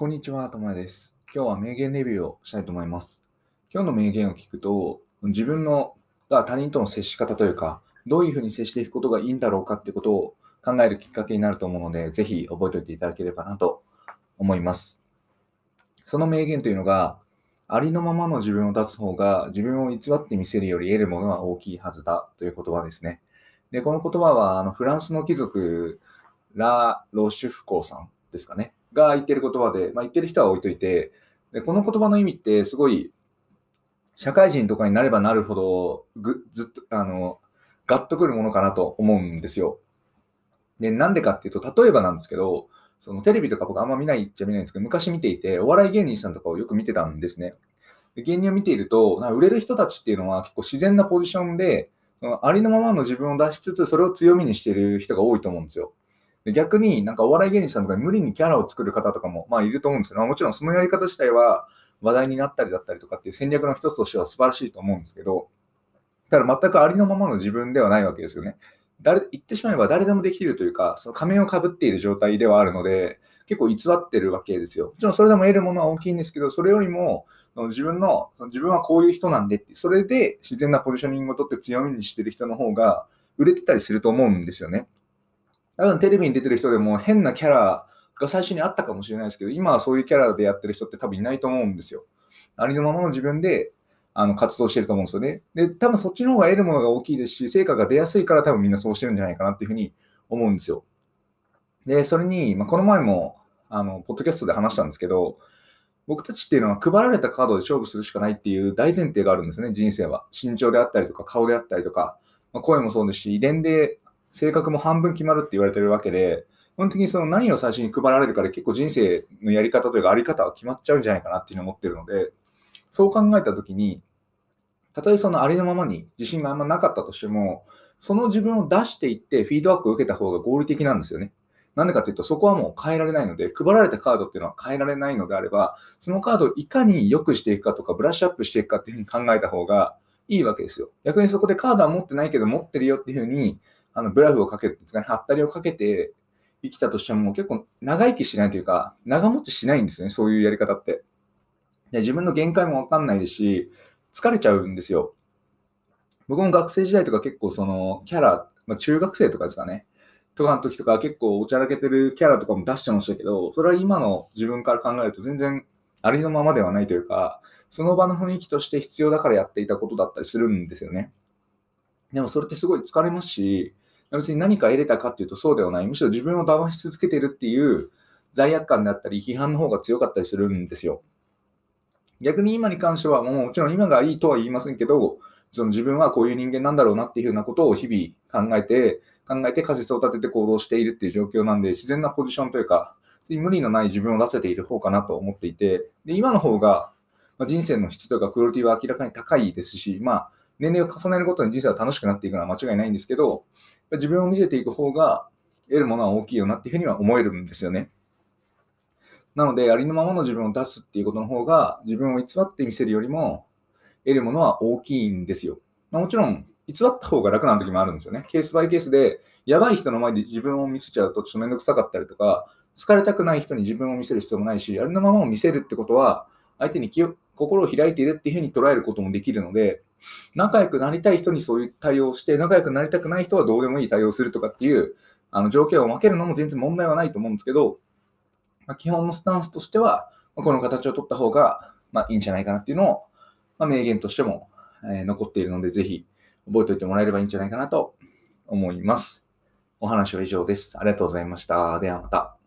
こんにちは、ともやです。今日は名言レビューをしたいと思います。今日の名言を聞くと、自分のが他人との接し方というか、どういうふうに接していくことがいいんだろうかってことを考えるきっかけになると思うので、ぜひ覚えておいていただければなと思います。その名言というのが、ありのままの自分を出す方が自分を偽って見せるより得るものは大きいはずだという言葉ですね。で、この言葉はあのフランスの貴族、ラ・ロシュフコーさんですかね。が言ってる言葉で、まあ、言ってる人は置いといて、でこの言葉の意味ってすごい、社会人とかになればなるほどぐ、ずっと、あの、ガッとくるものかなと思うんですよ。で、なんでかっていうと、例えばなんですけど、そのテレビとか僕あんま見ないっちゃ見ないんですけど、昔見ていて、お笑い芸人さんとかをよく見てたんですね。で芸人を見ていると、売れる人たちっていうのは結構自然なポジションで、そのありのままの自分を出しつつ、それを強みにしている人が多いと思うんですよ。で逆になんかお笑い芸人さんとかに無理にキャラを作る方とかもまあいると思うんですけど、もちろんそのやり方自体は話題になったりだったりとかっていう戦略の一つとしては素晴らしいと思うんですけど、ただ全くありのままの自分ではないわけですよね。誰言ってしまえば誰でもできるというか、その仮面をかぶっている状態ではあるので、結構偽ってるわけですよ。もちろんそれでも得るものは大きいんですけど、それよりも自分の、その自分はこういう人なんでって、それで自然なポジショニングを取って強みにしてる人の方が売れてたりすると思うんですよね。多分テレビに出てる人でも変なキャラが最初にあったかもしれないですけど、今はそういうキャラでやってる人って多分いないと思うんですよ。ありのままの自分であの活動してると思うんですよね。で、多分そっちの方が得るものが大きいですし、成果が出やすいから多分みんなそうしてるんじゃないかなっていうふうに思うんですよ。で、それに、まあ、この前も、あの、ポッドキャストで話したんですけど、僕たちっていうのは配られたカードで勝負するしかないっていう大前提があるんですね、人生は。身長であったりとか、顔であったりとか、まあ、声もそうですし、遺伝で性格も半分決まるって言われてるわけで、基本的にその何を最初に配られるかで結構人生のやり方というかあり方は決まっちゃうんじゃないかなっていうのを思ってるので、そう考えたときに、たとえそのありのままに自信があんまなかったとしても、その自分を出していってフィードバックを受けた方が合理的なんですよね。なんでかというと、そこはもう変えられないので、配られたカードっていうのは変えられないのであれば、そのカードをいかに良くしていくかとか、ブラッシュアップしていくかっていうふうに考えた方がいいわけですよ。逆にそこでカードは持ってないけど持ってるよっていうふうに、あのブラフをかけるんですかね、はったりをかけて生きたとしても結構長生きしないというか、長持ちしないんですよね、そういうやり方って。で自分の限界もわかんないですし、疲れちゃうんですよ。僕も学生時代とか結構そのキャラ、まあ、中学生とかですかね、とかの時とか結構おちゃらけてるキャラとかも出してましたけど、それは今の自分から考えると全然ありのままではないというか、その場の雰囲気として必要だからやっていたことだったりするんですよね。でもそれってすごい疲れますし、別に何か得れたかっていうとそうではない。むしろ自分を騙し続けてるっていう罪悪感であったり、批判の方が強かったりするんですよ。逆に今に関しては、もうもちろん今がいいとは言いませんけど、その自分はこういう人間なんだろうなっていうようなことを日々考えて、考えて仮説を立てて行動しているっていう状況なんで、自然なポジションというか、無理のない自分を出せている方かなと思っていて、で今の方が、人生の質とかクオリティは明らかに高いですし、まあ、年齢を重ねるごとに人生は楽しくなっていくのは間違いないんですけど、自分を見せていく方が得るものは大きいよなっていうふうには思えるんですよね。なので、ありのままの自分を出すっていうことの方が、自分を偽って見せるよりも、得るものは大きいんですよ。まあ、もちろん、偽った方が楽な時もあるんですよね。ケースバイケースで、やばい人の前で自分を見せちゃうとちょっとめんどくさかったりとか、疲れたくない人に自分を見せる必要もないし、ありのままを見せるってことは、相手に気を心を開いているっていうふうに捉えることもできるので、仲良くなりたい人にそういう対応をして、仲良くなりたくない人はどうでもいい対応するとかっていうあの条件を分けるのも全然問題はないと思うんですけど、まあ、基本のスタンスとしては、まこの形を取った方が、まあ、いいんじゃないかなっていうのを、まあ、名言としても、えー、残っているので、ぜひ覚えておいてもらえればいいんじゃないかなと思います。お話は以上です。ありがとうございました。ではまた。